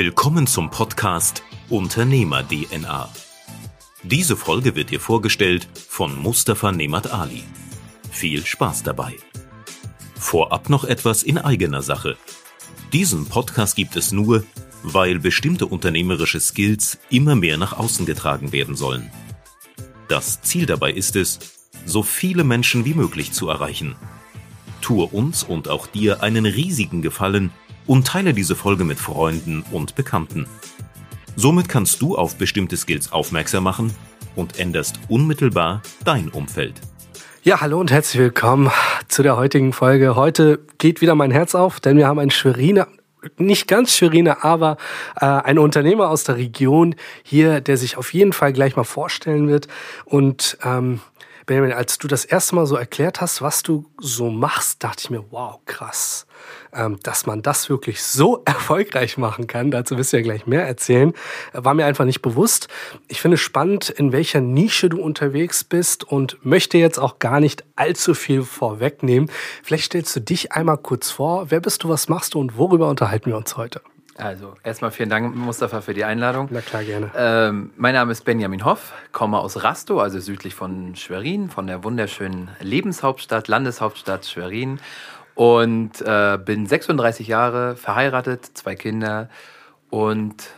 Willkommen zum Podcast Unternehmer DNA. Diese Folge wird dir vorgestellt von Mustafa Nemat Ali. Viel Spaß dabei. Vorab noch etwas in eigener Sache. Diesen Podcast gibt es nur, weil bestimmte unternehmerische Skills immer mehr nach außen getragen werden sollen. Das Ziel dabei ist es, so viele Menschen wie möglich zu erreichen. Tue uns und auch dir einen riesigen Gefallen und teile diese Folge mit Freunden und Bekannten. Somit kannst du auf bestimmte Skills aufmerksam machen und änderst unmittelbar dein Umfeld. Ja, hallo und herzlich willkommen zu der heutigen Folge. Heute geht wieder mein Herz auf, denn wir haben einen Schweriner, nicht ganz Schweriner, aber äh, ein Unternehmer aus der Region hier, der sich auf jeden Fall gleich mal vorstellen wird. Und ähm, Benjamin, als du das erste Mal so erklärt hast, was du so machst, dachte ich mir, wow, krass. Ähm, dass man das wirklich so erfolgreich machen kann, dazu wirst du ja gleich mehr erzählen, war mir einfach nicht bewusst. Ich finde spannend, in welcher Nische du unterwegs bist und möchte jetzt auch gar nicht allzu viel vorwegnehmen. Vielleicht stellst du dich einmal kurz vor. Wer bist du, was machst du und worüber unterhalten wir uns heute? Also, erstmal vielen Dank, Mustafa, für die Einladung. Na klar, gerne. Ähm, mein Name ist Benjamin Hoff, komme aus Rastow, also südlich von Schwerin, von der wunderschönen Lebenshauptstadt, Landeshauptstadt Schwerin. Und äh, bin 36 Jahre, verheiratet, zwei Kinder und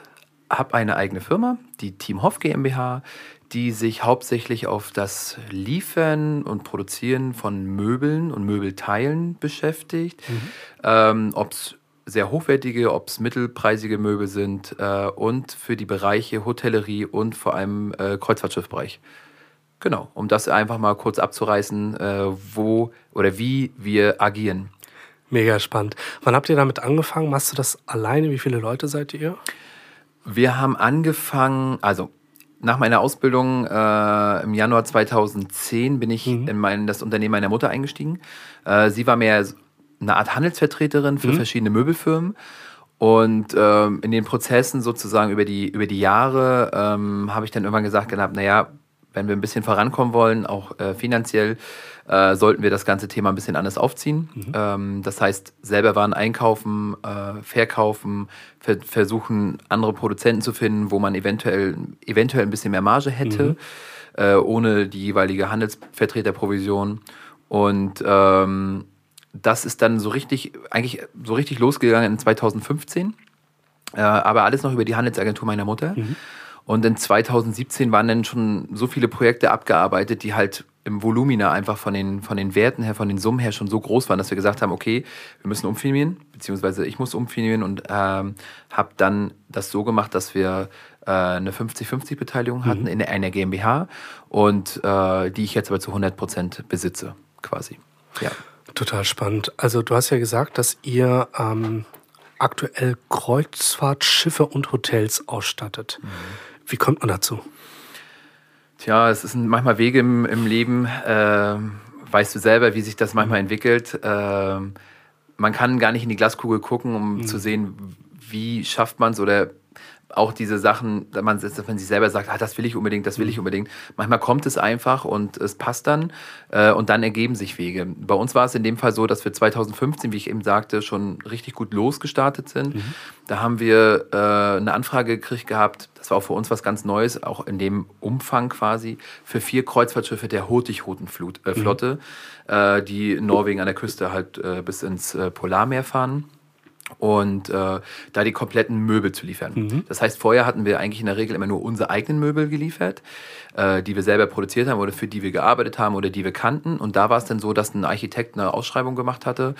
habe eine eigene Firma, die Team Hoff GmbH, die sich hauptsächlich auf das Liefern und Produzieren von Möbeln und Möbelteilen beschäftigt. Mhm. Ähm, Ob es sehr hochwertige, ob es mittelpreisige Möbel sind äh, und für die Bereiche Hotellerie und vor allem äh, Kreuzfahrtschiffbereich. Genau, um das einfach mal kurz abzureißen, äh, wo oder wie wir agieren. Mega spannend. Wann habt ihr damit angefangen? Machst du das alleine? Wie viele Leute seid ihr? Wir haben angefangen, also nach meiner Ausbildung äh, im Januar 2010 bin ich mhm. in mein, das Unternehmen meiner Mutter eingestiegen. Äh, sie war mehr eine Art Handelsvertreterin für mhm. verschiedene Möbelfirmen. Und ähm, in den Prozessen sozusagen über die, über die Jahre ähm, habe ich dann irgendwann gesagt gehabt, naja, wenn wir ein bisschen vorankommen wollen, auch äh, finanziell, äh, sollten wir das ganze Thema ein bisschen anders aufziehen. Mhm. Ähm, das heißt, selber Waren einkaufen, äh, verkaufen, ver versuchen, andere Produzenten zu finden, wo man eventuell, eventuell ein bisschen mehr Marge hätte, mhm. Äh, ohne die jeweilige Handelsvertreterprovision. Und ähm, das ist dann so richtig, eigentlich so richtig losgegangen in 2015. Äh, aber alles noch über die Handelsagentur meiner Mutter. Mhm. Und in 2017 waren dann schon so viele Projekte abgearbeitet, die halt im Volumina einfach von den, von den Werten her, von den Summen her schon so groß waren, dass wir gesagt haben, okay, wir müssen umfirmieren, beziehungsweise ich muss umfirmieren und ähm, habe dann das so gemacht, dass wir äh, eine 50-50-Beteiligung hatten mhm. in einer GmbH und äh, die ich jetzt aber zu 100 Prozent besitze, quasi. Ja. Total spannend. Also du hast ja gesagt, dass ihr ähm, aktuell Kreuzfahrtschiffe und Hotels ausstattet. Mhm. Wie kommt man dazu? Tja, es sind manchmal Wege im, im Leben. Äh, weißt du selber, wie sich das manchmal mhm. entwickelt. Äh, man kann gar nicht in die Glaskugel gucken, um mhm. zu sehen, wie schafft man es oder auch diese Sachen, wenn man, wenn man sich selber sagt, ah, das will ich unbedingt, das will ich mhm. unbedingt. Manchmal kommt es einfach und es passt dann äh, und dann ergeben sich Wege. Bei uns war es in dem Fall so, dass wir 2015, wie ich eben sagte, schon richtig gut losgestartet sind. Mhm. Da haben wir äh, eine Anfrage gekriegt gehabt, das war auch für uns was ganz Neues, auch in dem Umfang quasi, für vier Kreuzfahrtschiffe der Hurtigruten-Flotte, äh, mhm. äh, die in Norwegen an der Küste halt äh, bis ins äh, Polarmeer fahren und äh, da die kompletten Möbel zu liefern. Mhm. Das heißt, vorher hatten wir eigentlich in der Regel immer nur unsere eigenen Möbel geliefert, äh, die wir selber produziert haben oder für die wir gearbeitet haben oder die wir kannten. Und da war es dann so, dass ein Architekt eine Ausschreibung gemacht hatte,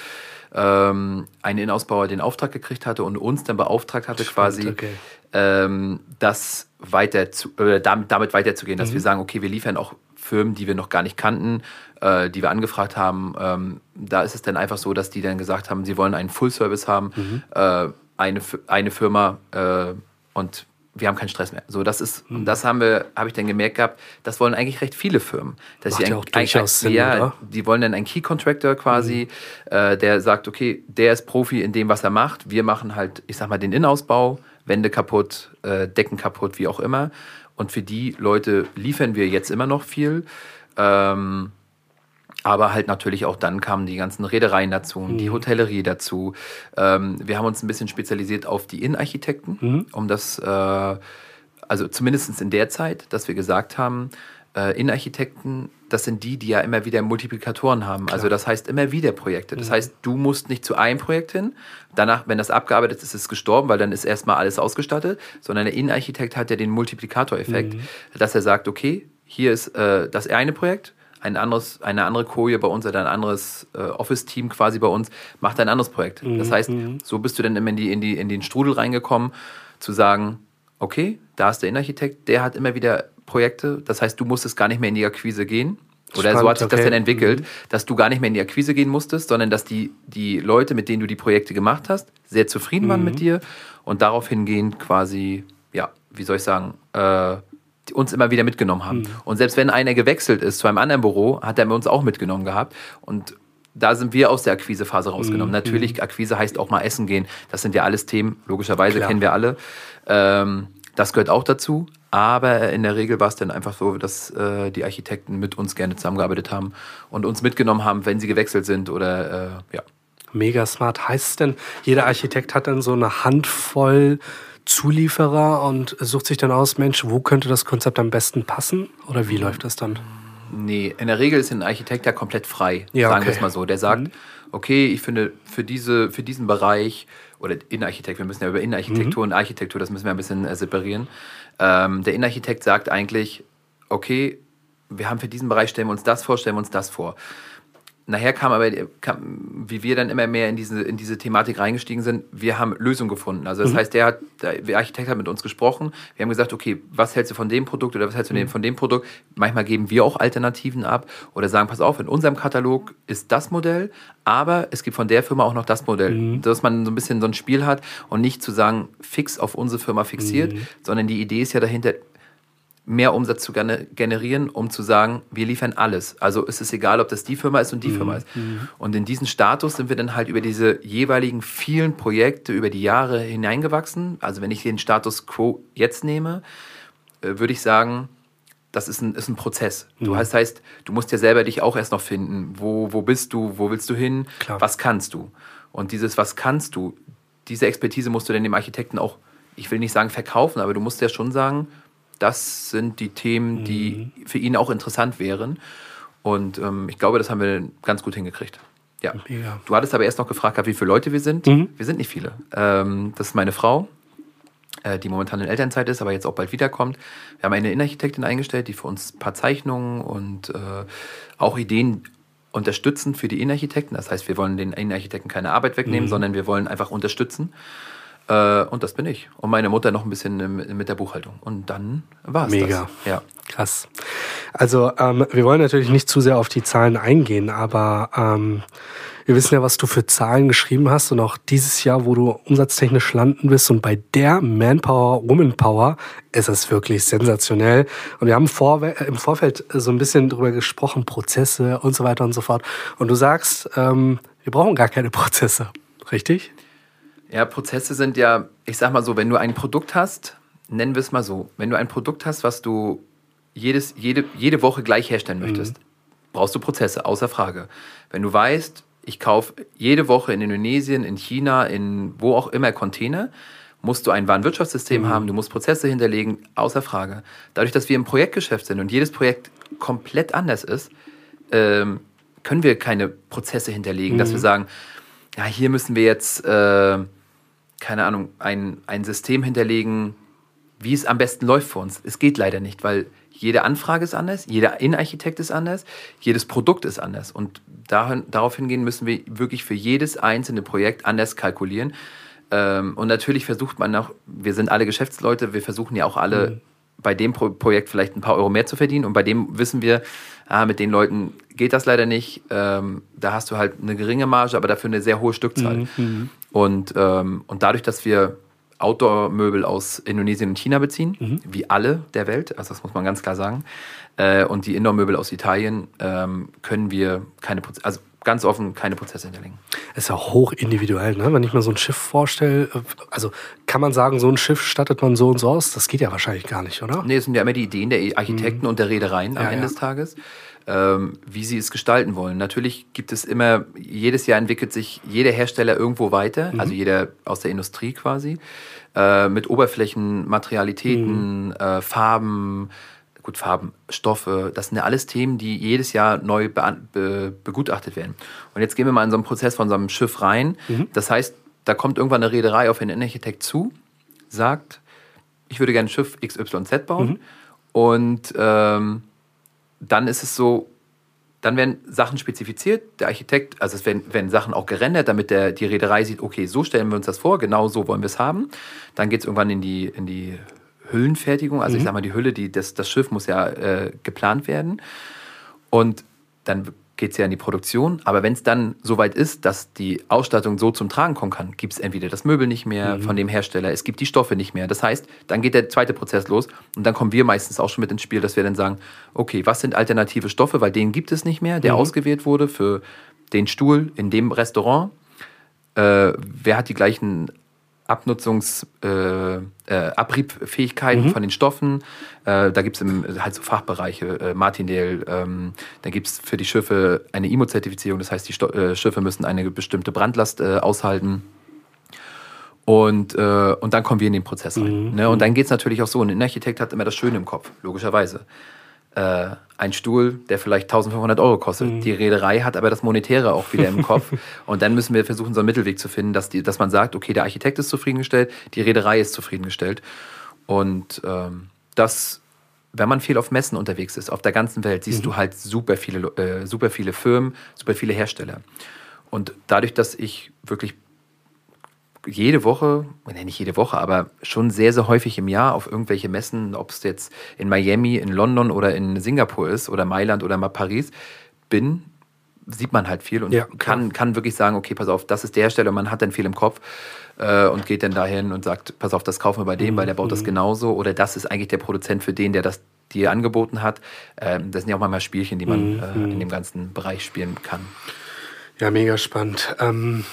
ähm, ein Innenausbauer den Auftrag gekriegt hatte und uns dann beauftragt hatte, Spannend, quasi okay. ähm, das weiter zu, äh, damit, damit weiterzugehen, dass mhm. wir sagen, okay, wir liefern auch Firmen, die wir noch gar nicht kannten, äh, die wir angefragt haben. Ähm, da ist es dann einfach so, dass die dann gesagt haben, sie wollen einen Full-Service haben, mhm. äh, eine, eine Firma äh, und wir haben keinen Stress mehr. So, das ist, mhm. das haben wir, habe ich dann gemerkt gehabt, das wollen eigentlich recht viele Firmen. Dass Macht sie ja auch durchaus Sinn, ja, oder? Die wollen dann einen Key Contractor quasi, mhm. äh, der sagt, okay, der ist Profi in dem, was er macht. Wir machen halt, ich sag mal, den Innenausbau, Wände kaputt, äh, Decken kaputt, wie auch immer. Und für die Leute liefern wir jetzt immer noch viel. Ähm, Aber halt natürlich auch dann kamen die ganzen Reedereien dazu, mhm. die Hotellerie dazu. Ähm, wir haben uns ein bisschen spezialisiert auf die Innenarchitekten, mhm. um das, äh, also zumindest in der Zeit, dass wir gesagt haben, äh, Innenarchitekten, das sind die, die ja immer wieder Multiplikatoren haben. Klar. Also das heißt immer wieder Projekte. Das mhm. heißt, du musst nicht zu einem Projekt hin, danach, wenn das abgearbeitet ist, ist es gestorben, weil dann ist erstmal alles ausgestattet, sondern der Innenarchitekt hat ja den Multiplikatoreffekt, mhm. dass er sagt, okay, hier ist äh, das eine Projekt, ein anderes, eine andere Koje bei uns oder ein anderes äh, Office-Team quasi bei uns macht ein anderes Projekt. Mhm. Das heißt, mhm. so bist du dann immer in, die, in, die, in den Strudel reingekommen, zu sagen, okay, da ist der Innenarchitekt, der hat immer wieder Projekte. Das heißt, du musstest gar nicht mehr in die Akquise gehen. Oder Spannend, so hat sich okay. das dann entwickelt, mhm. dass du gar nicht mehr in die Akquise gehen musstest, sondern dass die, die Leute, mit denen du die Projekte gemacht hast, sehr zufrieden waren mit mhm. dir und darauf hingehend quasi, ja, wie soll ich sagen, äh, uns immer wieder mitgenommen haben. Mhm. Und selbst wenn einer gewechselt ist zu einem anderen Büro, hat er uns auch mitgenommen gehabt. Und da sind wir aus der Akquisephase rausgenommen. Mhm. Natürlich, mhm. Akquise heißt auch mal essen gehen. Das sind ja alles Themen, logischerweise Klar. kennen wir alle. Ähm, das gehört auch dazu. Aber in der Regel war es dann einfach so, dass äh, die Architekten mit uns gerne zusammengearbeitet haben und uns mitgenommen haben, wenn sie gewechselt sind oder äh, ja. Mega smart. Heißt es denn, jeder Architekt hat dann so eine Handvoll Zulieferer und sucht sich dann aus, Mensch, wo könnte das Konzept am besten passen? Oder wie läuft das dann? Nee, in der Regel ist ein Architekt ja komplett frei, ja, sagen okay. wir es mal so. Der sagt, mhm. okay, ich finde für, diese, für diesen Bereich, oder Innenarchitekt, wir müssen ja über Innenarchitektur mhm. und Architektur, das müssen wir ein bisschen äh, separieren. Ähm, der Innenarchitekt sagt eigentlich, okay, wir haben für diesen Bereich, stellen wir uns das vor, stellen wir uns das vor. Nachher kam aber, kam, wie wir dann immer mehr in diese, in diese Thematik reingestiegen sind, wir haben Lösungen gefunden. Also das mhm. heißt, der, hat, der Architekt hat mit uns gesprochen. Wir haben gesagt, okay, was hältst du von dem Produkt oder was hältst du mhm. von dem Produkt? Manchmal geben wir auch Alternativen ab oder sagen, pass auf, in unserem Katalog ist das Modell, aber es gibt von der Firma auch noch das Modell. Mhm. Dass man so ein bisschen so ein Spiel hat und nicht zu sagen, fix auf unsere Firma fixiert, mhm. sondern die Idee ist ja dahinter, mehr Umsatz zu generieren, um zu sagen, wir liefern alles. Also es ist egal, ob das die Firma ist und die mhm. Firma ist. Mhm. Und in diesen Status sind wir dann halt über diese jeweiligen vielen Projekte über die Jahre hineingewachsen. Also wenn ich den Status quo jetzt nehme, äh, würde ich sagen, das ist ein, ist ein Prozess. Mhm. Du hast, heißt, du musst ja selber dich auch erst noch finden. Wo, wo bist du? Wo willst du hin? Klar. Was kannst du? Und dieses Was kannst du, diese Expertise musst du dann dem Architekten auch, ich will nicht sagen verkaufen, aber du musst ja schon sagen, das sind die Themen, die mhm. für ihn auch interessant wären. Und ähm, ich glaube, das haben wir ganz gut hingekriegt. Ja. Mega. Du hattest aber erst noch gefragt, wie viele Leute wir sind. Mhm. Wir sind nicht viele. Ähm, das ist meine Frau, äh, die momentan in Elternzeit ist, aber jetzt auch bald wiederkommt. Wir haben eine Innenarchitektin eingestellt, die für uns ein paar Zeichnungen und äh, auch Ideen unterstützen für die Innenarchitekten. Das heißt, wir wollen den Innenarchitekten keine Arbeit wegnehmen, mhm. sondern wir wollen einfach unterstützen. Äh, und das bin ich. Und meine Mutter noch ein bisschen mit der Buchhaltung. Und dann war es Mega. Das. Ja. Krass. Also ähm, wir wollen natürlich nicht zu sehr auf die Zahlen eingehen, aber ähm, wir wissen ja, was du für Zahlen geschrieben hast und auch dieses Jahr, wo du umsatztechnisch landen bist und bei der Manpower, Womanpower ist es wirklich sensationell. Und wir haben vor, im Vorfeld so ein bisschen drüber gesprochen, Prozesse und so weiter und so fort. Und du sagst, ähm, wir brauchen gar keine Prozesse, richtig? Ja, Prozesse sind ja, ich sag mal so, wenn du ein Produkt hast, nennen wir es mal so, wenn du ein Produkt hast, was du jedes, jede, jede Woche gleich herstellen mhm. möchtest, mhm. brauchst du Prozesse, außer Frage. Wenn du weißt, ich kaufe jede Woche in Indonesien, in China, in wo auch immer Container, musst du ein Warenwirtschaftssystem mhm. haben, du musst Prozesse hinterlegen, außer Frage. Dadurch, dass wir im Projektgeschäft sind und jedes Projekt komplett anders ist, ähm, können wir keine Prozesse hinterlegen, mhm. dass wir sagen, ja, hier müssen wir jetzt äh, keine Ahnung, ein, ein System hinterlegen, wie es am besten läuft für uns. Es geht leider nicht, weil jede Anfrage ist anders, jeder Innenarchitekt ist anders, jedes Produkt ist anders. Und dahin, darauf hingehen müssen wir wirklich für jedes einzelne Projekt anders kalkulieren. Ähm, und natürlich versucht man auch, wir sind alle Geschäftsleute, wir versuchen ja auch alle mhm. bei dem Pro Projekt vielleicht ein paar Euro mehr zu verdienen. Und bei dem wissen wir, ah, mit den Leuten geht das leider nicht. Ähm, da hast du halt eine geringe Marge, aber dafür eine sehr hohe Stückzahl. Mhm. Und, ähm, und dadurch, dass wir Outdoor-Möbel aus Indonesien und China beziehen, mhm. wie alle der Welt, also das muss man ganz klar sagen, äh, und die Indoor-Möbel aus Italien, ähm, können wir keine Prozesse, also ganz offen keine Prozesse hinterlegen. ist ja hoch individuell, ne? Wenn ich mir so ein Schiff vorstelle, äh, also kann man sagen, so ein Schiff stattet man so und so aus? Das geht ja wahrscheinlich gar nicht, oder? Nee, es sind ja immer die Ideen der Architekten mhm. und der Reedereien am ja, Ende ja. des Tages. Ähm, wie sie es gestalten wollen. Natürlich gibt es immer, jedes Jahr entwickelt sich jeder Hersteller irgendwo weiter, mhm. also jeder aus der Industrie quasi, äh, mit Oberflächen, Materialitäten, mhm. äh, Farben, gut, Farben, Stoffe, das sind ja alles Themen, die jedes Jahr neu be be begutachtet werden. Und jetzt gehen wir mal in so einen Prozess von so einem Schiff rein. Mhm. Das heißt, da kommt irgendwann eine Reederei auf einen Innenarchitekt zu, sagt, ich würde gerne ein Schiff XYZ bauen. Mhm. Und ähm, dann ist es so, dann werden Sachen spezifiziert. Der Architekt, also es werden, werden Sachen auch gerendert, damit der, die Reederei sieht, okay, so stellen wir uns das vor, genau so wollen wir es haben. Dann geht es irgendwann in die, in die Hüllenfertigung. Also mhm. ich sag mal, die Hülle, die, das, das Schiff muss ja äh, geplant werden. Und dann geht es ja in die Produktion. Aber wenn es dann soweit ist, dass die Ausstattung so zum Tragen kommen kann, gibt es entweder das Möbel nicht mehr mhm. von dem Hersteller, es gibt die Stoffe nicht mehr. Das heißt, dann geht der zweite Prozess los und dann kommen wir meistens auch schon mit ins Spiel, dass wir dann sagen, okay, was sind alternative Stoffe, weil den gibt es nicht mehr, der mhm. ausgewählt wurde für den Stuhl in dem Restaurant. Äh, wer hat die gleichen Abnutzungs, äh, äh, Abriebfähigkeiten mhm. von den Stoffen. Äh, da gibt es halt so Fachbereiche, äh, Martindale, ähm, da gibt es für die Schiffe eine IMO-Zertifizierung, das heißt, die Sto äh, Schiffe müssen eine bestimmte Brandlast aushalten. Und, und dann kommen wir in den Prozess rein. Mhm. Ne? Und dann geht es natürlich auch so. Ein Architekt hat immer das Schöne im Kopf, logischerweise äh, ein Stuhl, der vielleicht 1500 Euro kostet. Mhm. Die Reederei hat aber das Monetäre auch wieder im Kopf. Und dann müssen wir versuchen, so einen Mittelweg zu finden, dass, die, dass man sagt, okay, der Architekt ist zufriedengestellt, die Reederei ist zufriedengestellt. Und ähm, das, wenn man viel auf Messen unterwegs ist, auf der ganzen Welt, siehst mhm. du halt super viele, äh, super viele Firmen, super viele Hersteller. Und dadurch, dass ich wirklich jede Woche, nee, nicht jede Woche, aber schon sehr, sehr häufig im Jahr auf irgendwelche Messen, ob es jetzt in Miami, in London oder in Singapur ist oder Mailand oder mal Paris, bin, sieht man halt viel und ja, kann, kann wirklich sagen, okay, pass auf, das ist der Hersteller, man hat dann viel im Kopf äh, und geht dann dahin und sagt, pass auf, das kaufen wir bei dem, mhm. weil der baut das mhm. genauso oder das ist eigentlich der Produzent für den, der das dir angeboten hat. Ähm, das sind ja auch manchmal Spielchen, die man mhm. äh, in dem ganzen Bereich spielen kann. Ja, mega spannend. Ähm,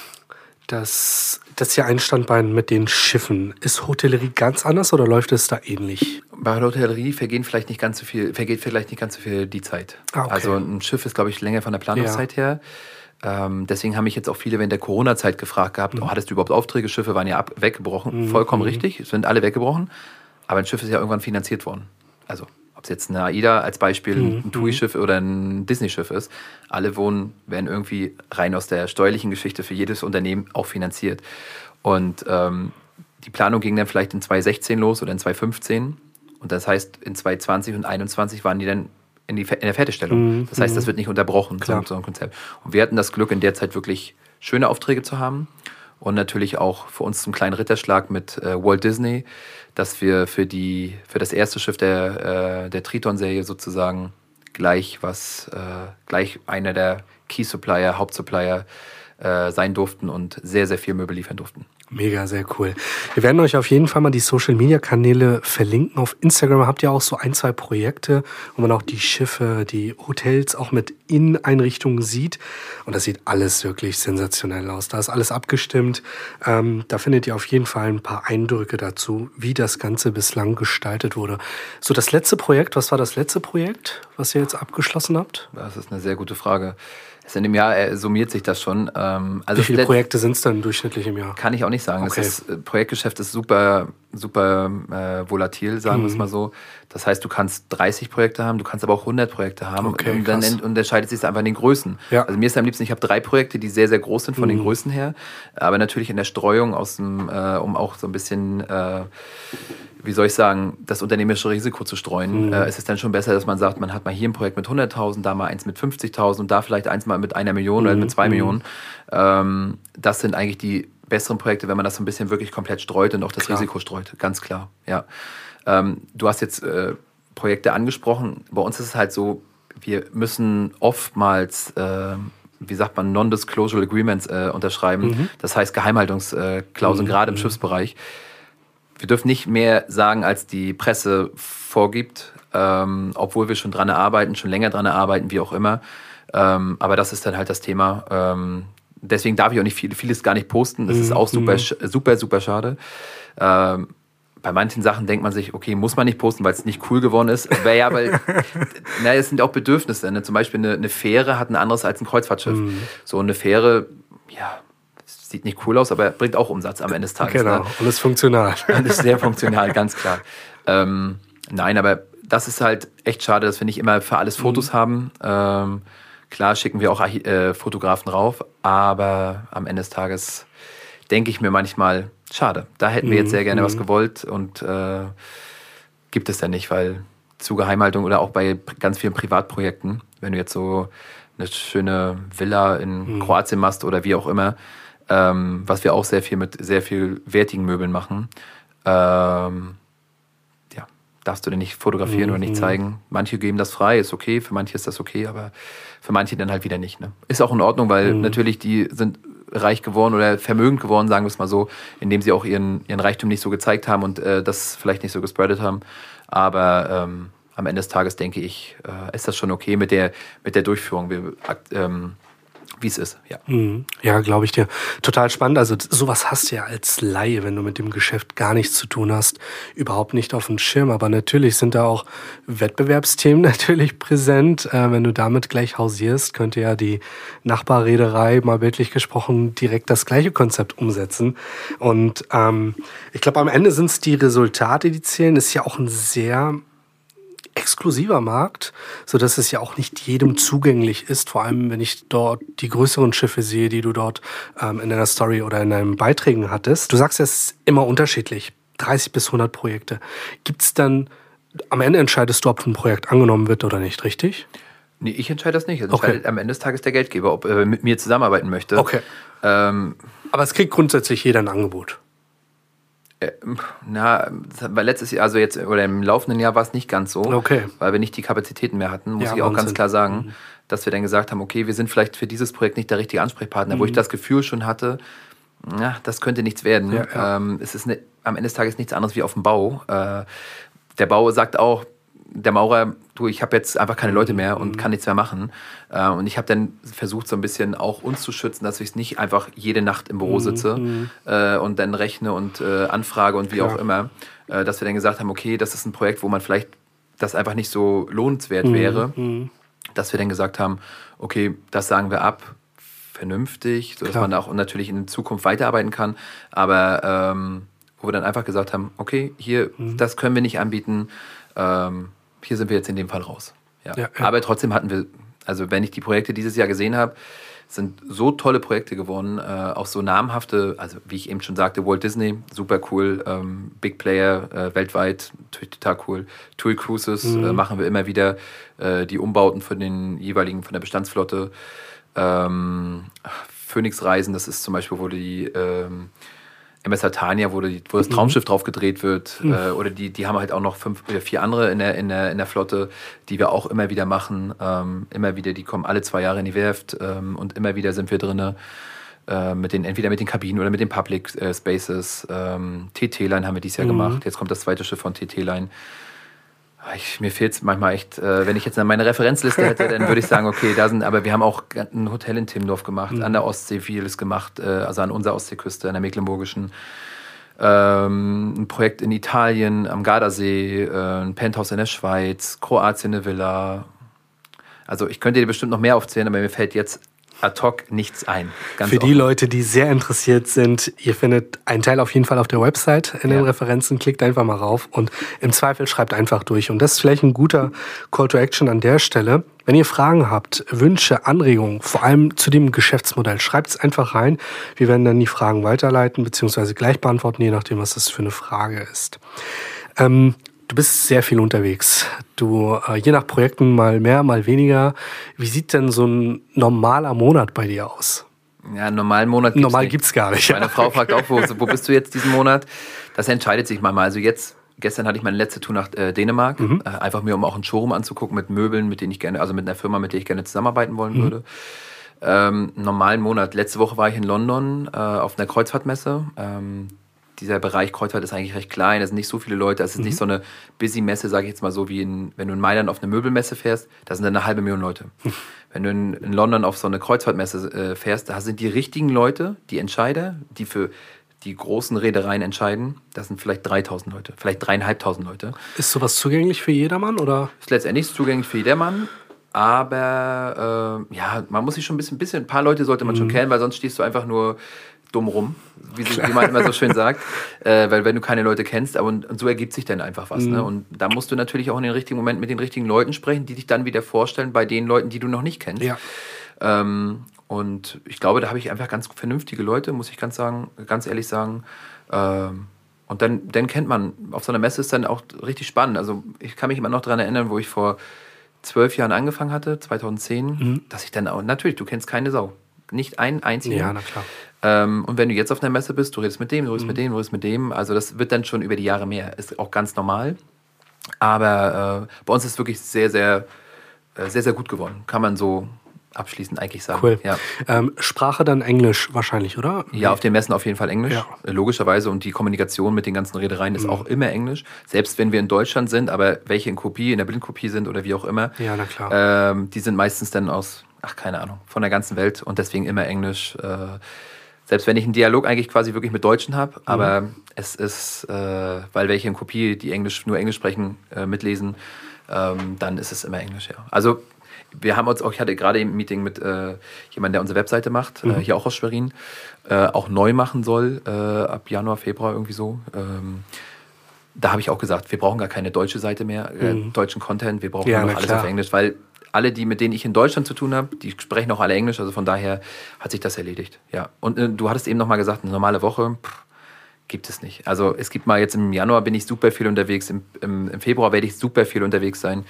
das, das ja ein Standbein mit den Schiffen. Ist Hotellerie ganz anders oder läuft es da ähnlich? Bei der Hotellerie vergehen vielleicht nicht ganz so viel, vergeht vielleicht nicht ganz so viel die Zeit. Ah, okay. Also ein Schiff ist, glaube ich, länger von der Planungszeit ja. her. Ähm, deswegen haben mich jetzt auch viele während der Corona-Zeit gefragt gehabt, mhm. oh, hattest du überhaupt Aufträge? Schiffe waren ja ab, weggebrochen. Mhm. Vollkommen mhm. richtig, sind alle weggebrochen. Aber ein Schiff ist ja irgendwann finanziert worden. Also ob es jetzt eine AIDA als Beispiel, mhm. ein TUI-Schiff oder ein Disney-Schiff ist, alle wohnen, werden irgendwie rein aus der steuerlichen Geschichte für jedes Unternehmen auch finanziert. Und ähm, die Planung ging dann vielleicht in 2016 los oder in 2015. Und das heißt, in 2020 und 2021 waren die dann in, die, in der Fertigstellung. Mhm. Das heißt, das mhm. wird nicht unterbrochen, Klar. so ein Konzept. Und wir hatten das Glück, in der Zeit wirklich schöne Aufträge zu haben. Und natürlich auch für uns zum kleinen Ritterschlag mit äh, Walt Disney, dass wir für, die, für das erste Schiff der, äh, der Triton-Serie sozusagen gleich was, äh, gleich einer der Key-Supplier, Hauptsupplier äh, sein durften und sehr, sehr viel Möbel liefern durften. Mega, sehr cool. Wir werden euch auf jeden Fall mal die Social Media Kanäle verlinken. Auf Instagram habt ihr auch so ein, zwei Projekte, wo man auch die Schiffe, die Hotels auch mit Inneneinrichtungen sieht. Und das sieht alles wirklich sensationell aus. Da ist alles abgestimmt. Ähm, da findet ihr auf jeden Fall ein paar Eindrücke dazu, wie das Ganze bislang gestaltet wurde. So, das letzte Projekt, was war das letzte Projekt, was ihr jetzt abgeschlossen habt? Das ist eine sehr gute Frage. Also in dem Jahr äh, summiert sich das schon. Ähm, also Wie viele Projekte sind es dann durchschnittlich im Jahr? Kann ich auch nicht sagen. Okay. Das ist, äh, Projektgeschäft ist super, super äh, volatil, sagen mhm. wir es mal so. Das heißt, du kannst 30 Projekte haben, du kannst aber auch 100 Projekte haben. Okay, und dann krass. unterscheidet sich es einfach in den Größen. Ja. Also mir ist am liebsten, ich habe drei Projekte, die sehr, sehr groß sind von mhm. den Größen her. Aber natürlich in der Streuung, aus dem, äh, um auch so ein bisschen äh, wie soll ich sagen, das unternehmerische Risiko zu streuen. Mhm. Äh, es ist dann schon besser, dass man sagt, man hat mal hier ein Projekt mit 100.000, da mal eins mit 50.000 und da vielleicht eins mal mit einer Million mhm. oder mit zwei mhm. Millionen. Ähm, das sind eigentlich die besseren Projekte, wenn man das so ein bisschen wirklich komplett streut und auch das klar. Risiko streut. Ganz klar, ja. Ähm, du hast jetzt äh, Projekte angesprochen. Bei uns ist es halt so, wir müssen oftmals äh, wie sagt man, Non-Disclosure Agreements äh, unterschreiben. Mhm. Das heißt Geheimhaltungsklauseln, mhm. gerade im mhm. Schiffsbereich wir dürfen nicht mehr sagen, als die Presse vorgibt, ähm, obwohl wir schon dran arbeiten, schon länger dran arbeiten, wie auch immer. Ähm, aber das ist dann halt das Thema. Ähm, deswegen darf ich auch nicht viel, vieles gar nicht posten. Das ist auch super, mhm. super, super schade. Ähm, bei manchen Sachen denkt man sich, okay, muss man nicht posten, weil es nicht cool geworden ist. Wäre ja, weil, na, es sind auch Bedürfnisse. Ne? Zum Beispiel eine, eine, Fähre hat ein anderes als ein Kreuzfahrtschiff. Mhm. So eine Fähre, ja, sieht nicht cool aus, aber bringt auch Umsatz am Ende des Tages. Genau, ne? ist funktional. Ist sehr funktional, ganz klar. Ähm, nein, aber das ist halt echt schade, dass wir nicht immer für alles Fotos mhm. haben. Ähm, klar schicken wir auch äh, Fotografen rauf, aber am Ende des Tages denke ich mir manchmal, schade, da hätten wir jetzt sehr gerne mhm. was gewollt und äh, gibt es ja nicht, weil zu Geheimhaltung oder auch bei ganz vielen Privatprojekten, wenn du jetzt so eine schöne Villa in mhm. Kroatien machst oder wie auch immer, ähm, was wir auch sehr viel mit sehr viel wertigen Möbeln machen, ähm, ja, darfst du den nicht fotografieren mhm. oder nicht mhm. zeigen. Manche geben das frei, ist okay, für manche ist das okay, aber für manche dann halt wieder nicht. Ne? Ist auch in Ordnung, weil mhm. natürlich die sind reich geworden oder vermögend geworden, sagen wir es mal so, indem sie auch ihren, ihren Reichtum nicht so gezeigt haben und äh, das vielleicht nicht so gespreadet haben. Aber ähm, am Ende des Tages denke ich, äh, ist das schon okay mit der, mit der Durchführung. Wir, ähm, wie es ist. Ja, mhm. ja glaube ich dir. Total spannend. Also sowas hast du ja als Laie, wenn du mit dem Geschäft gar nichts zu tun hast, überhaupt nicht auf dem Schirm. Aber natürlich sind da auch Wettbewerbsthemen natürlich präsent. Äh, wenn du damit gleich hausierst, könnte ja die Nachbarreederei mal bildlich gesprochen direkt das gleiche Konzept umsetzen. Und ähm, ich glaube, am Ende sind es die Resultate, die zählen. Ist ja auch ein sehr exklusiver Markt, so dass es ja auch nicht jedem zugänglich ist. Vor allem, wenn ich dort die größeren Schiffe sehe, die du dort ähm, in deiner Story oder in deinen Beiträgen hattest. Du sagst, es ist immer unterschiedlich. 30 bis 100 Projekte. Gibt es dann, am Ende entscheidest du, ob ein Projekt angenommen wird oder nicht, richtig? Nee, ich entscheide das nicht. Das okay. entscheidet am Ende des Tages der Geldgeber, ob er mit mir zusammenarbeiten möchte. Okay. Ähm, Aber es kriegt grundsätzlich jeder ein Angebot. Äh, na, weil letztes Jahr, also jetzt oder im laufenden Jahr war es nicht ganz so, okay. weil wir nicht die Kapazitäten mehr hatten, muss ja, ich auch ganz klar sagen, mhm. dass wir dann gesagt haben, okay, wir sind vielleicht für dieses Projekt nicht der richtige Ansprechpartner, mhm. wo ich mhm. das Gefühl schon hatte, ja, das könnte nichts werden. Ja, ja. Ähm, es ist ne, am Ende des Tages nichts anderes wie auf dem Bau. Äh, der Bau sagt auch, der Maurer, du, ich habe jetzt einfach keine Leute mehr und mhm. kann nichts mehr machen. Äh, und ich habe dann versucht, so ein bisschen auch uns zu schützen, dass ich nicht einfach jede Nacht im Büro mhm, sitze mhm. äh, und dann rechne und äh, anfrage und wie Klar. auch immer. Äh, dass wir dann gesagt haben, okay, das ist ein Projekt, wo man vielleicht das einfach nicht so lohnenswert mhm, wäre. Mhm. Dass wir dann gesagt haben, okay, das sagen wir ab, vernünftig, sodass Klar. man auch natürlich in Zukunft weiterarbeiten kann. Aber ähm, wo wir dann einfach gesagt haben, okay, hier, mhm. das können wir nicht anbieten. Ähm, hier sind wir jetzt in dem Fall raus. Ja. Ja, ja. Aber trotzdem hatten wir, also wenn ich die Projekte dieses Jahr gesehen habe, sind so tolle Projekte geworden, äh, auch so namhafte, also wie ich eben schon sagte, Walt Disney, super cool, ähm, Big Player äh, weltweit, total cool. TUI Cruises mhm. äh, machen wir immer wieder, äh, die Umbauten von den jeweiligen, von der Bestandsflotte. Ähm, Phoenix Reisen, das ist zum Beispiel, wo die ähm, MS Titania, wo, die, wo das mhm. Traumschiff mhm. drauf gedreht wird. Mhm. Äh, oder die, die haben halt auch noch fünf oder vier andere in der, in, der, in der Flotte, die wir auch immer wieder machen. Ähm, immer wieder, die kommen alle zwei Jahre in die Werft ähm, und immer wieder sind wir drin. Äh, mit den, entweder mit den Kabinen oder mit den Public äh, Spaces. Ähm, TT-Line haben wir dieses Jahr mhm. gemacht. Jetzt kommt das zweite Schiff von TT-Line. Ich, mir fehlt es manchmal echt, äh, wenn ich jetzt meine Referenzliste hätte, dann würde ich sagen, okay, da sind, aber wir haben auch ein Hotel in Timmendorf gemacht, mhm. an der Ostsee vieles gemacht, äh, also an unserer Ostseeküste, an der Mecklenburgischen. Ähm, ein Projekt in Italien, am Gardasee, äh, ein Penthouse in der Schweiz, Kroatien eine Villa. Also ich könnte dir bestimmt noch mehr aufzählen, aber mir fällt jetzt ad hoc nichts ein. Ganz Für die Leute, die sehr interessiert sind, ihr findet einen Teil auf jeden Fall auf der Website in den Referenzen. Klickt einfach mal rauf und im Zweifel schreibt einfach durch. Und das ist vielleicht ein guter Call to Action an der Stelle. Wenn ihr Fragen habt, Wünsche, Anregungen, vor allem zu dem Geschäftsmodell, schreibt es einfach rein. Wir werden dann die Fragen weiterleiten bzw. gleich beantworten, je nachdem, was das für eine Frage ist. Ähm, Du bist sehr viel unterwegs. Du, äh, je nach Projekten mal mehr, mal weniger. Wie sieht denn so ein normaler Monat bei dir aus? Ja, einen normalen Monat gibt's Normal nicht. gibt's gar nicht. Meine Frau fragt auch, wo, wo bist du jetzt diesen Monat? Das entscheidet sich manchmal. Also jetzt gestern hatte ich meine letzte Tour nach äh, Dänemark, mhm. äh, einfach mir um auch ein Showroom anzugucken mit Möbeln, mit denen ich gerne, also mit einer Firma, mit der ich gerne zusammenarbeiten wollen mhm. würde. Ähm, normalen Monat. Letzte Woche war ich in London äh, auf einer Kreuzfahrtmesse. Ähm, dieser Bereich Kreuzfahrt ist eigentlich recht klein, es sind nicht so viele Leute, es ist mhm. nicht so eine busy Messe, sage ich jetzt mal so, wie in, wenn du in Mailand auf eine Möbelmesse fährst, da sind dann eine halbe Million Leute. wenn du in, in, London auf so eine Kreuzfahrtmesse äh, fährst, da sind die richtigen Leute, die Entscheider, die für die großen Reedereien entscheiden, das sind vielleicht 3000 Leute, vielleicht dreieinhalbtausend Leute. Ist sowas zugänglich für jedermann oder? Ist letztendlich zugänglich für jedermann, aber äh, ja, man muss sich schon ein bisschen, bisschen, ein paar Leute sollte man schon kennen, weil sonst stehst du einfach nur dumm rum, wie, sie, wie man immer so schön sagt, äh, weil wenn du keine Leute kennst, aber und, und so ergibt sich dann einfach was. Ne? Und da musst du natürlich auch in den richtigen Moment mit den richtigen Leuten sprechen, die dich dann wieder vorstellen bei den Leuten, die du noch nicht kennst. Ja. Ähm, und ich glaube, da habe ich einfach ganz vernünftige Leute, muss ich ganz sagen, ganz ehrlich sagen. Ähm, und dann, dann kennt man, auf so einer Messe ist dann auch richtig spannend. Also ich kann mich immer noch daran erinnern, wo ich vor zwölf Jahren angefangen hatte, 2010, dass ich dann auch, natürlich, du kennst keine Sau. Nicht einen einzigen. Ja, na klar. Ähm, und wenn du jetzt auf einer Messe bist, du redest mit dem, du redest mit dem, du redest mit dem. Also das wird dann schon über die Jahre mehr. Ist auch ganz normal. Aber äh, bei uns ist es wirklich sehr, sehr, äh, sehr, sehr gut geworden. Kann man so abschließend eigentlich sagen. Cool. Ja. Ähm, Sprache dann Englisch wahrscheinlich, oder? Ja, auf den Messen auf jeden Fall Englisch, Ja. äh, logischerweise. Und die Kommunikation mit den ganzen Reedereien ist auch immer Englisch. Selbst wenn wir in Deutschland sind, aber welche in Kopie, in der Blindkopie sind oder wie auch immer, Ja, na klar. ähm, die sind meistens dann aus, ach keine Ahnung, von der ganzen Welt und deswegen immer Englisch. Äh, selbst wenn ich einen Dialog eigentlich quasi wirklich mit Deutschen habe, aber es ist, äh, weil welche in Kopie, die Englisch, nur Englisch sprechen, äh, mitlesen, ähm, dann ist es immer Englisch, ja. Also wir haben uns auch, ich hatte gerade ein Meeting mit äh, jemandem, der unsere Webseite macht, äh, hier auch aus Schwerin, äh, auch neu machen soll, äh, ab Januar, Februar irgendwie so. Ähm, da habe ich auch gesagt, wir brauchen gar keine deutsche Seite mehr, äh, deutschen Content, wir brauchen Ja, nur noch alles klar. auf Englisch, weil alle, die mit denen ich in Deutschland zu tun habe, die sprechen auch alle Englisch, also von daher hat sich das erledigt. Ja. Und äh, du hattest eben noch mal gesagt, eine normale Woche pff, gibt es nicht. Also es gibt mal jetzt im Januar bin ich super viel unterwegs, im, im, im Februar werde ich super viel unterwegs sein.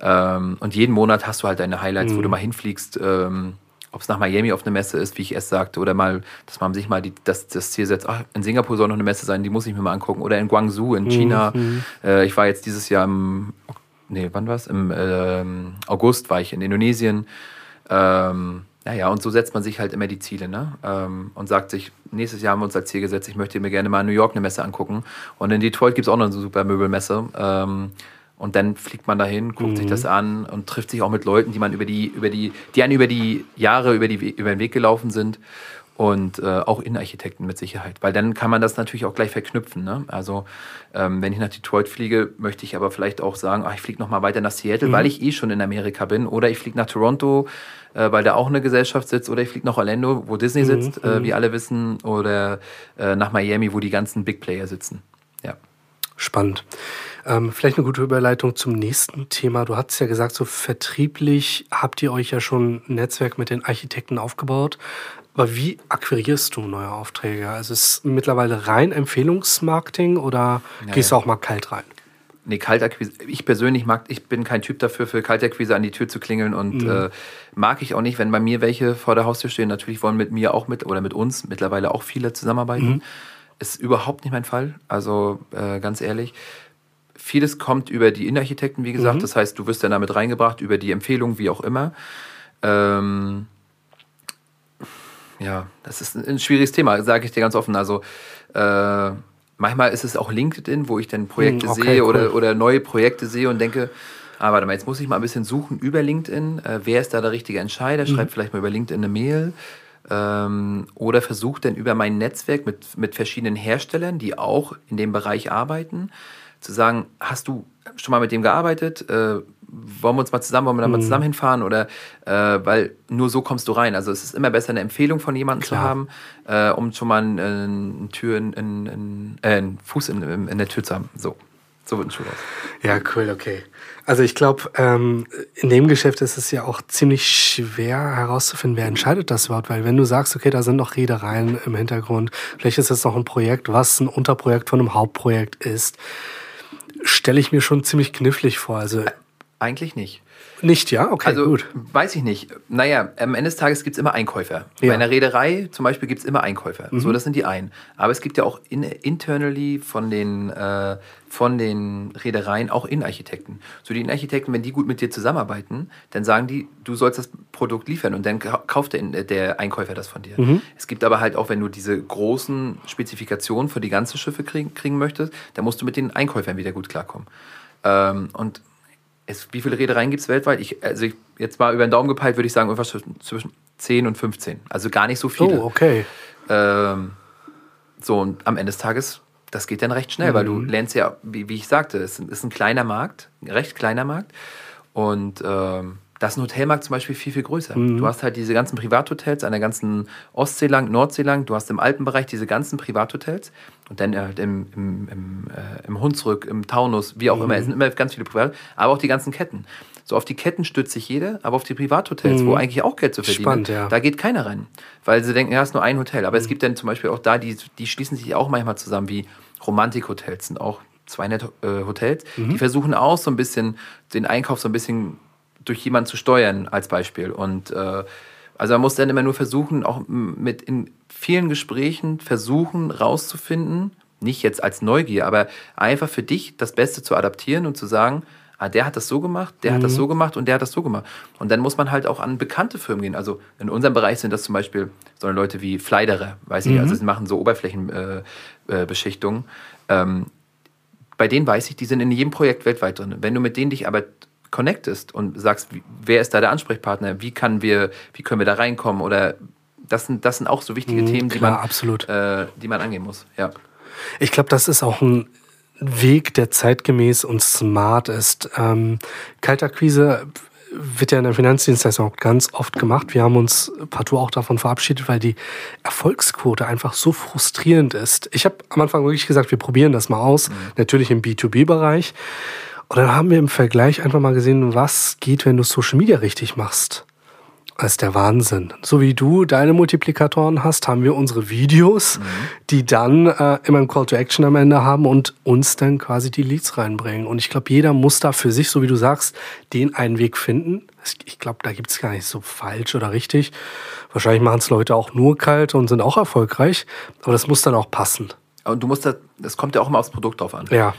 Ähm, und jeden Monat hast du halt deine Highlights, wo du mal hinfliegst. Ähm, ob es nach Miami auf eine Messe ist, wie ich erst sagte, oder mal, dass man sich mal die, das, das Ziel setzt, ach, in Singapur soll noch eine Messe sein, die muss ich mir mal angucken. Oder in Guangzhou in China. Äh, ich war jetzt dieses Jahr im, nee, wann war's? Im ähm, August war ich in Indonesien. Ähm, naja, und so setzt man sich halt immer die Ziele, ne? Ähm, und sagt sich, nächstes Jahr haben wir uns als Ziel gesetzt, ich möchte mir gerne mal in New York eine Messe angucken. Und in Detroit gibt es auch noch eine super Möbelmesse. Ähm, und dann fliegt man dahin, guckt sich das an und trifft sich auch mit Leuten, die man über die, über die, die einen über die Jahre über, die, über den Weg gelaufen sind. Und äh, auch Innenarchitekten mit Sicherheit. Weil dann kann man das natürlich auch gleich verknüpfen. Ne? Also ähm, wenn ich nach Detroit fliege, möchte ich aber vielleicht auch sagen, ach, ich fliege noch mal weiter nach Seattle, weil ich eh schon in Amerika bin. Oder ich fliege nach Toronto, äh, weil da auch eine Gesellschaft sitzt. Oder ich fliege nach Orlando, wo Disney sitzt, äh, wie alle wissen. Oder äh, nach Miami, wo die ganzen Big Player sitzen. Ja. Spannend. Ähm, vielleicht eine gute Überleitung zum nächsten Thema. Du hast ja gesagt, so vertrieblich habt ihr euch ja schon ein Netzwerk mit den Architekten aufgebaut. Aber wie akquirierst du neue Aufträge? Also ist es mittlerweile rein Empfehlungsmarketing oder gehst du auch mal kalt rein? Nee, Kaltakquise. Ich persönlich mag, ich bin kein Typ dafür, für Kaltakquise an die Tür zu klingeln und äh, mag ich auch nicht, wenn bei mir welche vor der Haustür stehen. Natürlich wollen mit mir auch mit oder mit uns mittlerweile auch viele zusammenarbeiten. Ist überhaupt nicht mein Fall. Also äh, ganz ehrlich. Vieles kommt über die Innenarchitekten, wie gesagt. Das heißt, du wirst dann damit reingebracht, über die Empfehlung, wie auch immer. Ähm, ja, das ist ein, schwieriges Thema, sage ich dir ganz offen. Also äh, manchmal ist es auch LinkedIn, wo ich dann Projekte Hm, okay, sehe cool. oder, oder neue Projekte sehe und denke, ah, warte mal, jetzt muss ich mal ein bisschen suchen über LinkedIn. Äh, wer ist da der richtige Entscheider? Mhm. Schreibt vielleicht mal über LinkedIn eine Mail. Ähm, oder versucht dann über mein Netzwerk mit, mit verschiedenen Herstellern, die auch in dem Bereich arbeiten, zu sagen, hast du schon mal mit dem gearbeitet? Äh, wollen wir uns mal zusammen, wollen wir da Mhm. mal zusammen hinfahren? Oder äh, weil nur so kommst du rein. Also es ist immer besser, eine Empfehlung von jemandem zu haben, äh, um schon mal einen, einen Tür in, in, in, äh, einen Fuß in, in, in der Tür zu haben. So. So wird ein Schuh aus. Ja, cool, okay. Also ich glaube, ähm, in dem Geschäft ist es ja auch ziemlich schwer herauszufinden, wer entscheidet das überhaupt, weil wenn du sagst, okay, da sind noch Reedereien im Hintergrund, vielleicht ist das noch ein Projekt, was ein Unterprojekt von einem Hauptprojekt ist, stelle ich mir schon ziemlich knifflig vor. Also Eigentlich nicht. nicht, ja? Okay, Also, gut. weiß ich nicht. Naja, am Ende des Tages gibt es immer Einkäufer. Ja. Mhm. Bei einer Reederei zum Beispiel gibt es immer Einkäufer. So, das sind die einen. Aber es gibt ja auch in, internally von den, äh, von den Reedereien auch Innenarchitekten. So, die Innenarchitekten, wenn die gut mit dir zusammenarbeiten, dann sagen die, du sollst das Produkt liefern und dann ka- kauft der, der Einkäufer das von dir. Mhm. Es gibt aber halt auch, wenn du diese großen Spezifikationen für die ganzen Schiffe kriegen, kriegen möchtest, dann musst du mit den Einkäufern wieder gut klarkommen. Ähm, und es, wie viele Reedereien gibt es weltweit? Ich, also ich, jetzt mal über den Daumen gepeilt, würde ich sagen, irgendwas zwischen, zwischen 10 und 15. Also gar nicht so viele. Oh, okay. ähm, So, und am Ende des Tages, das geht dann recht schnell, mhm. weil du mhm. lernst ja, wie, wie ich sagte, es ist ein kleiner Markt, ein recht kleiner Markt. Und ähm, das ist ein Hotelmarkt zum Beispiel viel, viel größer. Mhm. Du hast halt diese ganzen Privathotels an der ganzen Ostsee lang, Nordsee lang. Du hast im Alpenbereich diese ganzen Privathotels. Und dann äh, im, im, im, äh, im Hunsrück, im Taunus, wie auch mhm. immer. Es sind immer ganz viele Private, aber auch die ganzen Ketten. So auf die Ketten stützt sich jeder, aber auf die Privathotels, mhm. wo eigentlich auch Geld zu verdienen Spannend, ja. da geht keiner rein. Weil sie denken, ja, es ist nur ein Hotel. Aber es mhm. gibt dann zum Beispiel auch da, die, die schließen sich auch manchmal zusammen, wie Romantikhotels sind auch zwei nette äh, Hotels. Die mhm. versuchen auch so ein bisschen den Einkauf so ein bisschen durch jemanden zu steuern, als Beispiel. Und äh, also man muss dann immer nur versuchen, auch mit in vielen Gesprächen versuchen rauszufinden, nicht jetzt als Neugier, aber einfach für dich das Beste zu adaptieren und zu sagen, ah, der hat das so gemacht, der mhm. hat das mhm. so gemacht und der hat das so gemacht. Und dann muss man halt auch an bekannte Firmen gehen. Also in unserem Bereich sind das zum Beispiel so Leute wie Fleiderer, weiß ich, mhm. also sie machen so Oberflächenbeschichtungen. Äh, äh, ähm, bei denen weiß ich, die sind in jedem Projekt weltweit drin. Wenn du mit denen dich aber connectest und sagst, wer ist da der Ansprechpartner, wie, kann wir, wie können wir da reinkommen oder das sind, das sind auch so wichtige mhm, Themen, die, klar, man, äh, die man angehen muss. Ja. Ich glaube, das ist auch ein Weg, der zeitgemäß und smart ist. Ähm, Kaltakquise wird ja in der Finanzdienstleistung auch ganz oft gemacht. Wir haben uns partout auch davon verabschiedet, weil die Erfolgsquote einfach so frustrierend ist. Ich habe am Anfang wirklich gesagt, wir probieren das mal aus, mhm. natürlich im B2B-Bereich. Und dann haben wir im Vergleich einfach mal gesehen, was geht, wenn du Social Media richtig machst. Das ist der Wahnsinn. So wie du deine Multiplikatoren hast, haben wir unsere Videos, mhm. die dann äh, immer ein Call to Action am Ende haben und uns dann quasi die Leads reinbringen. Und ich glaube, jeder muss da für sich, so wie du sagst, den einen Weg finden. Ich glaube, da gibt es gar nicht so falsch oder richtig. Wahrscheinlich machen es Leute auch nur kalt und sind auch erfolgreich. Aber das muss dann auch passen. Und du musst da, das kommt ja auch immer aufs Produkt drauf an. Ja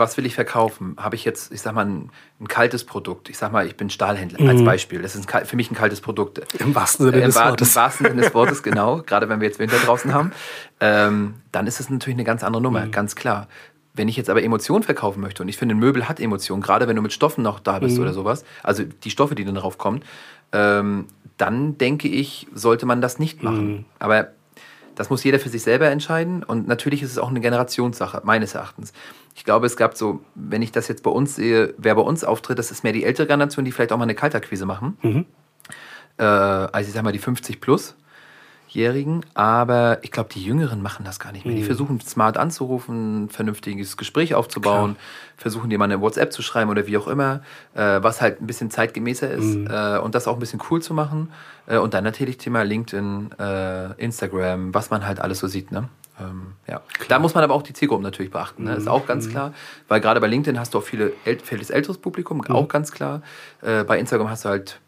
was will ich verkaufen? Habe ich jetzt, ich sag mal, ein, ein, kaltes Produkt? Ich sag mal, ich bin Stahlhändler mhm. als Beispiel. Das ist ein, für mich ein kaltes Produkt. Im wahrsten Sinne äh, des Wortes. Im wahrsten Sinne des Wortes, genau. Gerade wenn wir jetzt Winter draußen haben. Ähm, dann ist es natürlich eine ganz andere Nummer, mhm. ganz klar. Wenn ich jetzt aber Emotionen verkaufen möchte und ich finde, ein Möbel hat Emotionen, gerade wenn du mit Stoffen noch da bist mhm. oder sowas, also die Stoffe, die dann drauf kommen, ähm, dann denke ich, sollte man das nicht machen. Mhm. Aber das muss jeder für sich selber entscheiden und natürlich ist es auch eine Generationssache, meines Erachtens. Ich glaube, es gab so, wenn ich das jetzt bei uns sehe, wer bei uns auftritt, das ist mehr die ältere Generation, die vielleicht auch mal eine Kaltakquise machen. Mhm. Äh, also ich sag mal die 50 plus. Jährigen, aber ich glaube, die Jüngeren machen das gar nicht mehr. Mhm. Die versuchen smart anzurufen, ein vernünftiges Gespräch aufzubauen, Klar. versuchen dir mal eine WhatsApp zu schreiben oder wie auch immer, äh, was halt ein bisschen zeitgemäßer ist mhm. äh, und das auch ein bisschen cool zu machen. Äh, und dann natürlich Thema LinkedIn, äh, Instagram, was man halt alles so sieht. Ne? Ähm, ja. Da muss man aber auch die Zielgruppen natürlich beachten. Ne? Mhm. Ist auch ganz mhm. klar, weil gerade bei LinkedIn hast du auch viele, vieles älteres Publikum, mhm. auch ganz klar. Äh, bei Instagram hast du halt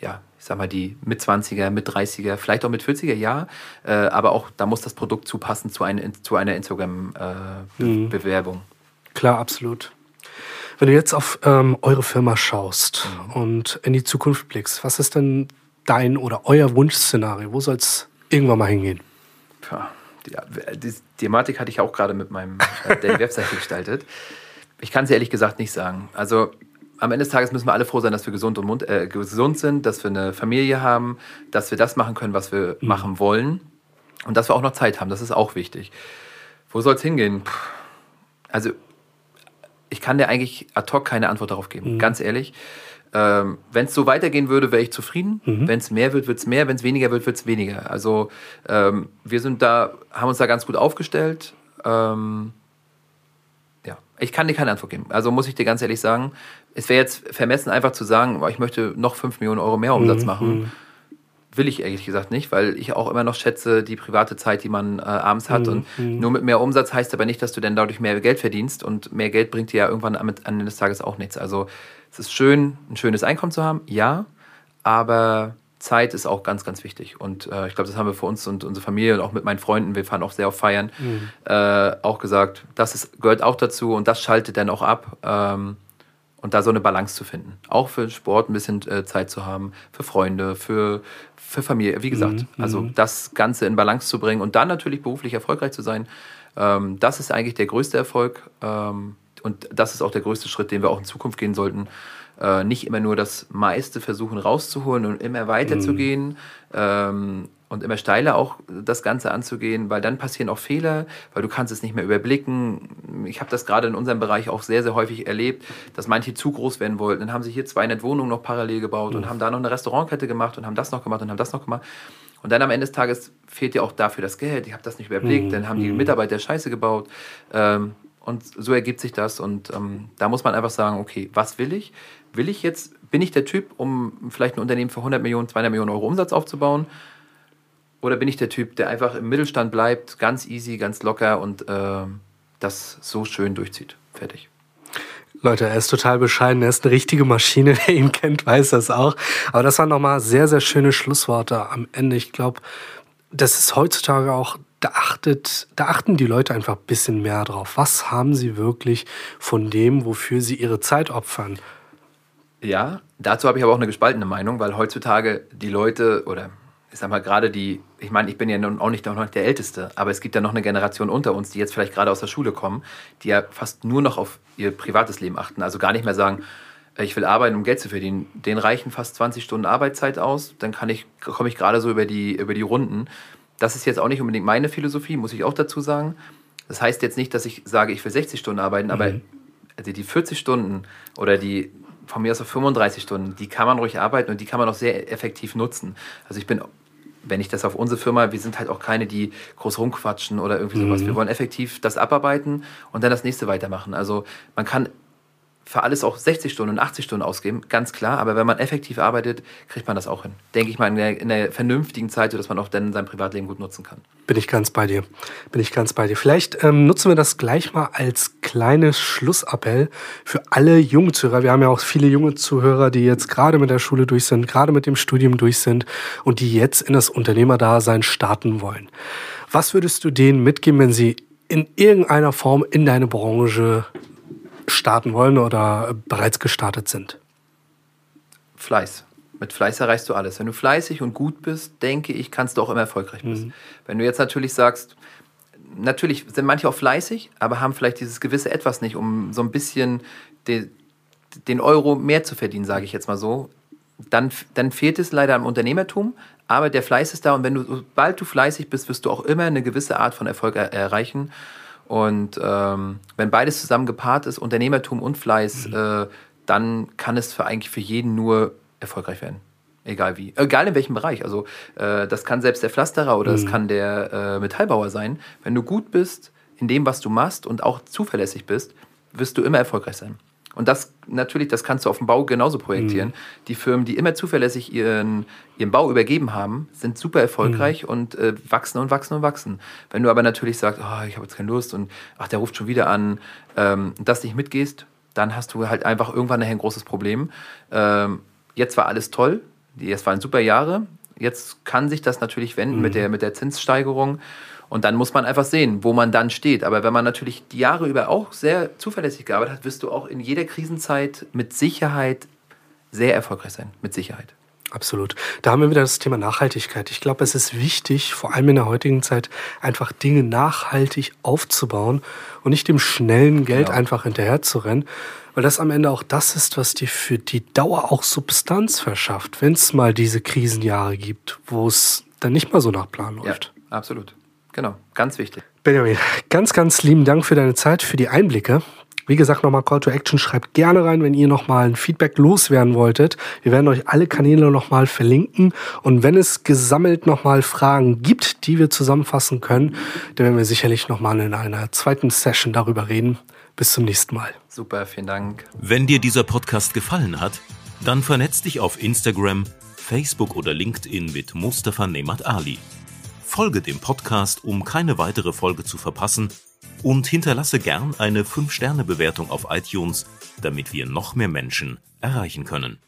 ja, ich sag mal, die mit 20er, mit 30er, vielleicht auch mit 40er, ja. Äh, aber auch da muss das Produkt zupassen zu, ein, zu einer Instagram-Bewerbung. Äh, mhm. Klar, absolut. Wenn du jetzt auf ähm, eure Firma schaust mhm. und in die Zukunft blickst, was ist denn dein oder euer Wunschszenario? Wo soll es irgendwann mal hingehen? Ja, die, die, Thematik hatte ich auch gerade mit meinem äh, der Webseite gestaltet. Ich kann es ehrlich gesagt nicht sagen. Also am Ende des Tages müssen wir alle froh sein, dass wir gesund, und Mund, äh, gesund sind, dass wir eine Familie haben, dass wir das machen können, was wir mhm. machen wollen und dass wir auch noch Zeit haben. Das ist auch wichtig. Wo soll es hingehen? Puh. Also, ich kann dir eigentlich ad hoc keine Antwort darauf geben, mhm. ganz ehrlich. Ähm, wenn es so weitergehen würde, wäre ich zufrieden. Mhm. Wenn es mehr wird, wird es mehr. Wenn es weniger wird, wird es weniger. Also ähm, wir sind da, haben uns da ganz gut aufgestellt. Ähm, ja, ich kann dir keine Antwort geben. Also muss ich dir ganz ehrlich sagen, es wäre jetzt vermessen, einfach zu sagen, ich möchte noch 5 Millionen Euro mehr Umsatz mhm. machen. Will ich ehrlich gesagt nicht, weil ich auch immer noch schätze die private Zeit, die man äh, abends hat. Mhm. Und mhm. nur mit mehr Umsatz heißt aber nicht, dass du dann dadurch mehr Geld verdienst. Und mehr Geld bringt dir ja irgendwann am Ende des Tages auch nichts. Also es ist schön, ein schönes Einkommen zu haben, ja, aber Zeit ist auch ganz, ganz wichtig. Und äh, ich glaube, das haben wir für uns und unsere Familie und auch mit meinen Freunden, wir fahren auch sehr auf Feiern, mhm. äh, auch gesagt, das ist, gehört auch dazu und das schaltet dann auch ab. Ähm, und da so eine Balance zu finden. Auch für Sport ein bisschen äh, Zeit zu haben, für Freunde, für, für Familie. Wie gesagt, mhm. also mhm. das Ganze in Balance zu bringen und dann natürlich beruflich erfolgreich zu sein, ähm, das ist eigentlich der größte Erfolg. Ähm, und das ist auch der größte Schritt, den wir auch in Zukunft gehen sollten. Äh, nicht immer nur das meiste versuchen rauszuholen und immer weiter mhm. zu gehen, ähm, und immer steiler auch das Ganze anzugehen, weil dann passieren auch Fehler, weil du kannst es nicht mehr überblicken. Ich habe das gerade in unserem Bereich auch sehr, sehr häufig erlebt, dass manche zu groß werden wollten. Dann haben sie hier 200 Wohnungen noch parallel gebaut mhm. und haben da noch eine Restaurantkette gemacht und haben das noch gemacht und haben das noch gemacht. Und dann am Ende des Tages fehlt dir auch dafür das Geld. Ich habe das nicht überblickt. Mhm. Dann haben die mhm. Mitarbeiter Scheiße gebaut. Ähm, und so ergibt sich das. Und ähm, da muss man einfach sagen, okay, was will ich? Will ich jetzt, bin ich der Typ, um vielleicht ein Unternehmen für 100 Millionen, 200 Millionen Euro Umsatz aufzubauen? Oder bin ich der Typ, der einfach im Mittelstand bleibt, ganz easy, ganz locker und äh, das so schön durchzieht? Fertig. Leute, er ist total bescheiden. Er ist eine richtige Maschine. Wer ihn kennt, weiß das auch. Aber das waren nochmal sehr, sehr schöne Schlussworte am Ende. Ich glaube, das ist heutzutage auch, da achtet, da achten die Leute einfach ein bisschen mehr drauf. Was haben sie wirklich von dem, wofür sie ihre Zeit opfern? Ja, dazu habe ich aber auch eine gespaltene Meinung, weil heutzutage die Leute oder ich sag mal, gerade die, ich meine, ich bin ja nun auch nicht noch der Älteste, aber es gibt ja noch eine Generation unter uns, die jetzt vielleicht gerade aus der Schule kommen, die ja fast nur noch auf ihr privates Leben achten. Also gar nicht mehr sagen, äh, ich will arbeiten, um Geld zu verdienen. Den reichen fast 20 Stunden Arbeitszeit aus, dann kann ich, komme ich gerade so über die, über die Runden. Das ist jetzt auch nicht unbedingt meine Philosophie, muss ich auch dazu sagen. Das heißt jetzt nicht, dass ich sage, ich will 60 Stunden arbeiten, mhm. aber also die 40 Stunden oder die von mir aus auf 35 Stunden, die kann man ruhig arbeiten und die kann man auch sehr effektiv nutzen. Also ich bin, wenn ich das auf unsere Firma, wir sind halt auch keine, die groß rumquatschen oder irgendwie sowas. Mhm. Wir wollen effektiv das abarbeiten und dann das nächste weitermachen. Also man kann für alles auch 60 Stunden und 80 Stunden ausgeben, ganz klar. Aber wenn man effektiv arbeitet, kriegt man das auch hin. Denke ich mal in der, in der vernünftigen Zeit, sodass man auch dann sein Privatleben gut nutzen kann. Bin ich ganz bei dir. Bin ich ganz bei dir. Vielleicht ähm, nutzen wir das gleich mal als kleines Schlussappell für alle jungen Zuhörer. Wir haben ja auch viele junge Zuhörer, die jetzt gerade mit der Schule durch sind, gerade mit dem Studium durch sind und die jetzt in das Unternehmerdasein starten wollen. Was würdest du denen mitgeben, wenn sie in irgendeiner Form in deine Branche starten wollen oder bereits gestartet sind? Fleiß. Mit Fleiß erreichst du alles. Wenn du fleißig und gut bist, denke ich, kannst du auch immer erfolgreich bist. Mhm. Wenn du jetzt natürlich sagst, natürlich sind manche auch fleißig, aber haben vielleicht dieses gewisse Etwas nicht, um so ein bisschen den, den Euro mehr zu verdienen, sage ich jetzt mal so. Dann, dann fehlt es leider am Unternehmertum, aber der Fleiß ist da und wenn du, sobald du fleißig bist, wirst du auch immer eine gewisse Art von Erfolg er erreichen. Und ähm, wenn beides zusammen gepaart ist, Unternehmertum und Fleiß, mhm. äh, dann kann es für eigentlich für jeden nur erfolgreich werden. Egal wie. Egal in welchem Bereich. Also äh, das kann selbst der Pflasterer oder mhm. das kann der äh, Metallbauer sein. Wenn du gut bist in dem, was du machst und auch zuverlässig bist, wirst du immer erfolgreich sein. Und das natürlich, das kannst du auf dem Bau genauso projektieren. Mhm. Die Firmen, die immer zuverlässig ihren, ihren Bau übergeben haben, sind super erfolgreich mhm. und äh, wachsen und wachsen und wachsen. Wenn du aber natürlich sagst, oh, ich habe jetzt keine Lust und ach, der ruft schon wieder an, ähm, das nicht mitgehst, dann hast du halt einfach irgendwann nachher ein großes Problem. Ähm, jetzt war alles toll, jetzt waren super Jahre. Jetzt kann sich das natürlich wenden mhm. mit, der, mit der Zinssteigerung. Und dann muss man einfach sehen, wo man dann steht. Aber wenn man natürlich die Jahre über auch sehr zuverlässig gearbeitet hat, wirst du auch in jeder Krisenzeit mit Sicherheit sehr erfolgreich sein. Mit Sicherheit. Absolut. Da haben wir wieder das Thema Nachhaltigkeit. Ich glaube, es ist wichtig, vor allem in der heutigen Zeit, einfach Dinge nachhaltig aufzubauen und nicht dem schnellen Geld genau. einfach hinterherzurennen, weil das am Ende auch das ist, was dir für die Dauer auch Substanz verschafft, wenn es mal diese Krisenjahre gibt, wo es dann nicht mal so nach Plan läuft. Ja, absolut. Genau, ganz wichtig. Benjamin, ganz, ganz lieben Dank für deine Zeit, für die Einblicke. Wie gesagt, nochmal Call to Action. Schreibt gerne rein, wenn ihr nochmal ein Feedback loswerden wolltet. Wir werden euch alle Kanäle nochmal verlinken. Und wenn es gesammelt nochmal Fragen gibt, die wir zusammenfassen können, dann werden wir sicherlich nochmal in einer zweiten Session darüber reden. Bis zum nächsten Mal. Super, vielen Dank. Wenn dir dieser Podcast gefallen hat, dann vernetz dich auf Instagram, Facebook oder LinkedIn mit Mustafa Nemat Ali. Folge dem Podcast, um keine weitere Folge zu verpassen und hinterlasse gern eine 5-Sterne-Bewertung auf iTunes, damit wir noch mehr Menschen erreichen können.